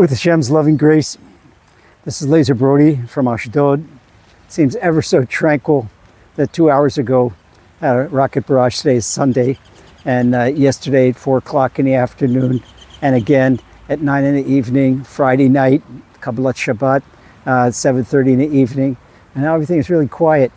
With Hashem's loving grace, this is Lazer Brody from Ashdod. Seems ever so tranquil that two hours ago at a rocket barrage today is Sunday, and uh, yesterday at four o'clock in the afternoon, and again at nine in the evening, Friday night, Kabbalat Shabbat, uh, seven thirty in the evening, and now everything is really quiet.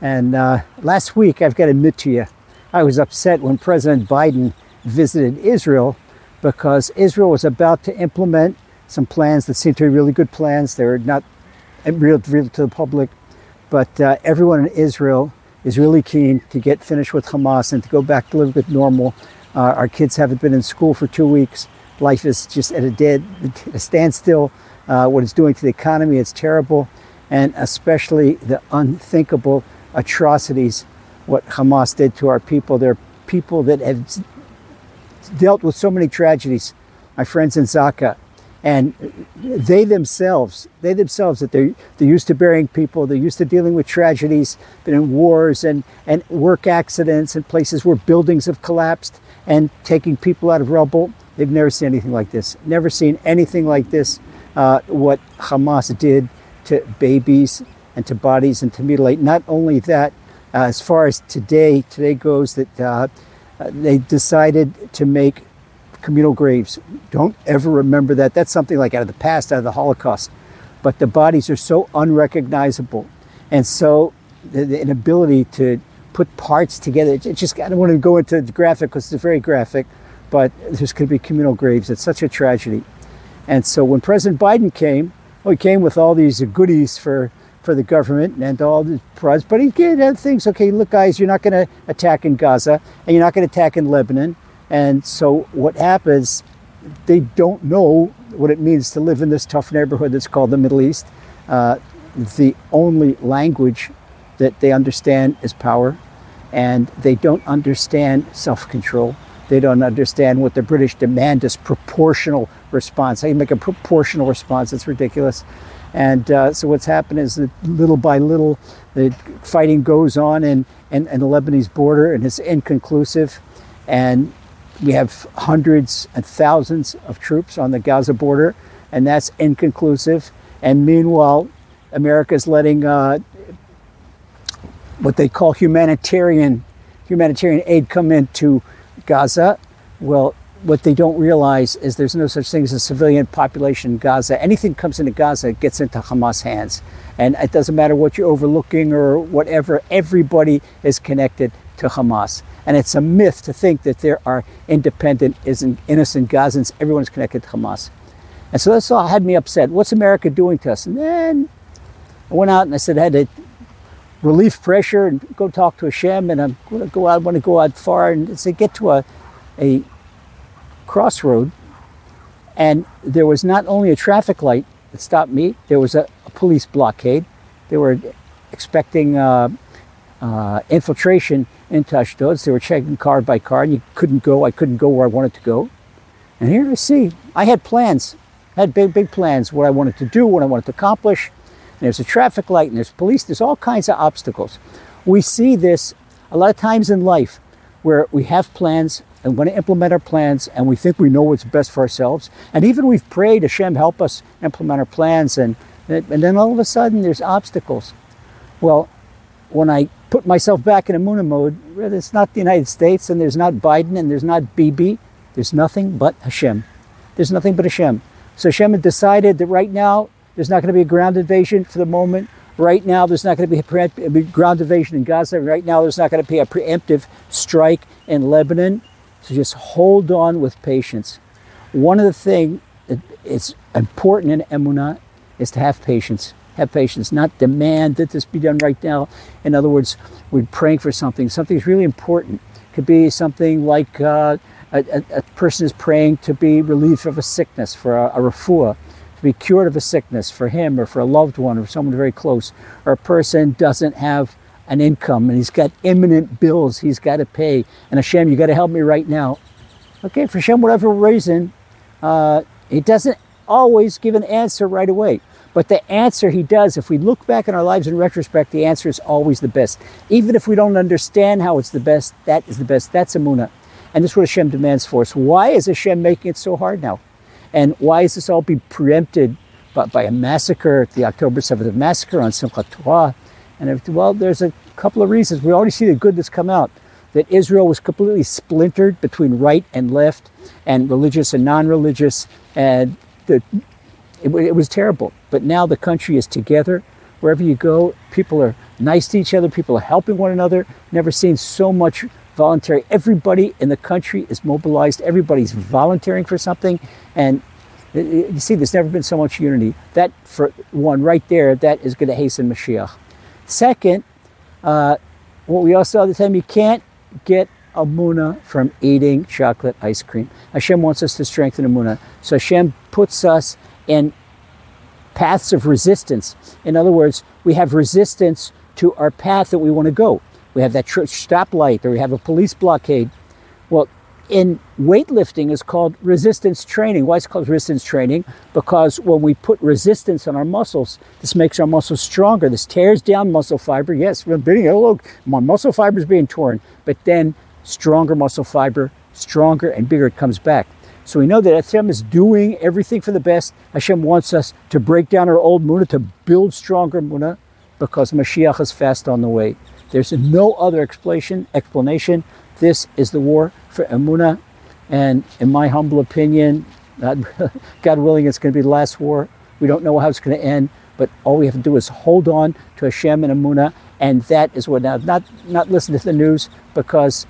And uh, last week, I've got to admit to you, I was upset when President Biden visited Israel because Israel was about to implement some plans that seem to be really good plans. They're not real, real to the public, but uh, everyone in Israel is really keen to get finished with Hamas and to go back to live with normal. Uh, our kids haven't been in school for two weeks. Life is just at a dead a standstill. Uh, what it's doing to the economy, it's terrible, and especially the unthinkable atrocities what Hamas did to our people. They're people that have dealt with so many tragedies. My friends in Zaka, and they themselves, they themselves, that they're, they're used to burying people, they're used to dealing with tragedies, been in wars and, and work accidents and places where buildings have collapsed and taking people out of rubble. They've never seen anything like this. Never seen anything like this, uh, what Hamas did to babies and to bodies and to mutilate. Not only that, uh, as far as today, today goes, that uh, they decided to make communal graves. Don't ever remember that. That's something like out of the past, out of the Holocaust. But the bodies are so unrecognizable. And so the, the inability to put parts together, it just, I don't want to go into the graphic because it's very graphic, but there's going to be communal graves. It's such a tragedy. And so when President Biden came, well, he came with all these goodies for, for the government and all the prize, but he did things. Okay, look, guys, you're not going to attack in Gaza and you're not going to attack in Lebanon and so what happens, they don't know what it means to live in this tough neighborhood that's called the Middle East. Uh, the only language that they understand is power, and they don't understand self control. They don't understand what the British demand is proportional response. How you make a proportional response? It's ridiculous. And uh, so what's happened is that little by little, the fighting goes on in, in, in the Lebanese border, and it's inconclusive. And we have hundreds and thousands of troops on the Gaza border, and that's inconclusive. And meanwhile, America is letting uh, what they call humanitarian humanitarian aid come into Gaza. Well, what they don't realize is there's no such thing as a civilian population in Gaza. Anything comes into Gaza gets into Hamas hands. And it doesn't matter what you're overlooking or whatever, everybody is connected to Hamas. And it's a myth to think that there are independent, innocent Gazans. Everyone's connected to Hamas. And so that's all had me upset. What's America doing to us? And then I went out and I said I had to relieve pressure and go talk to Hashem. And I'm going to go out, I want to go out far and say, get to a, a crossroad. And there was not only a traffic light that stopped me, there was a, a police blockade. They were expecting uh, uh, infiltration into Ashdod. They were checking car by car, and you couldn't go. I couldn't go where I wanted to go. And here I see, I had plans, I had big, big plans, what I wanted to do, what I wanted to accomplish. And there's a traffic light, and there's police, there's all kinds of obstacles. We see this a lot of times in life where we have plans and want to implement our plans and we think we know what's best for ourselves. And even we've prayed, Hashem, help us implement our plans. And, and then all of a sudden there's obstacles. Well, when I put myself back in Emuna mode, it's not the United States and there's not Biden and there's not Bibi. There's nothing but Hashem. There's nothing but Hashem. So Hashem had decided that right now there's not going to be a ground invasion for the moment. Right now there's not going to be a ground invasion in Gaza. Right now there's not going to be a preemptive strike in Lebanon. So just hold on with patience. One of the things that is important in Emunah is to have patience have patience, not demand that this be done right now. In other words, we're praying for something. Something's really important. Could be something like uh, a, a, a, person is praying to be relieved of a sickness, for a, a refuah, to be cured of a sickness for him or for a loved one or someone very close. Or a person doesn't have an income and he's got imminent bills he's got to pay. And Hashem, you got to help me right now. Okay, for Hashem, whatever reason, uh, he doesn't always give an answer right away. But the answer he does, if we look back in our lives in retrospect, the answer is always the best. Even if we don't understand how it's the best, that is the best. That's Emunah. And this is what Hashem demands for us. Why is Hashem making it so hard now? And why is this all be preempted by, by a massacre, the October 7th massacre on Simchat Torah? And everything? well, there's a couple of reasons. We already see the good that's come out. That Israel was completely splintered between right and left, and religious and non-religious, and the, it, it was terrible. But now the country is together. Wherever you go, people are nice to each other. People are helping one another. Never seen so much voluntary. Everybody in the country is mobilized. Everybody's volunteering for something, and you see, there's never been so much unity. That, for one, right there, that is going to hasten Mashiach. Second, uh, what we also saw the time, you can't get a Emuna from eating chocolate ice cream. Hashem wants us to strengthen Emuna. So Hashem puts us in paths of resistance. In other words, we have resistance to our path that we want to go. We have that stoplight or we have a police blockade. Well, in weightlifting is called resistance training. Why is it called resistance training? Because when we put resistance on our muscles, this makes our muscles stronger. This tears down muscle fiber. Yes, we're being, oh, look, my muscle fiber is being torn, but then stronger muscle fiber, stronger and bigger it comes back. So we know that Hashem is doing everything for the best. Hashem wants us to break down our old Muna, to build stronger Muna, because Mashiach is fast on the way. There's no other explanation. Explanation. This is the war for Emuna, and in my humble opinion, God, willing, it's going to be the last war. We don't know how it's going to end, but all we have to do is hold on to Hashem and Emuna, and that is what now. Not not listen to the news because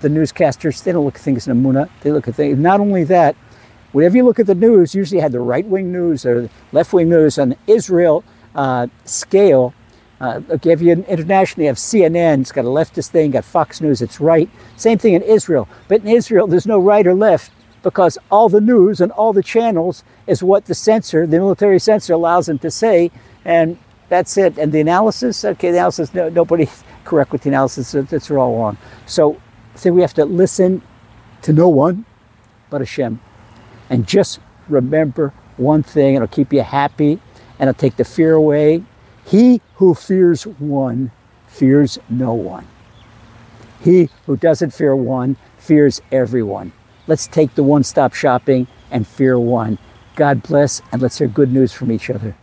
the newscasters they don't look at things in Emuna. They look at things. Not only that, whenever you look at the news, usually had the right wing news or left wing news on Israel uh, scale uh, okay, if you internationally have CNN, it's got a leftist thing, got Fox News, it's right. Same thing in Israel. But in Israel, there's no right or left because all the news and all the channels is what the censor, the military censor, allows them to say, and that's it. And the analysis, okay, the analysis, no, nobody's correct with the analysis, it's all wrong. So I think we have to listen to no one but Hashem. And just remember one thing, it'll keep you happy and it'll take the fear away he who fears one fears no one. He who doesn't fear one fears everyone. Let's take the one stop shopping and fear one. God bless, and let's hear good news from each other.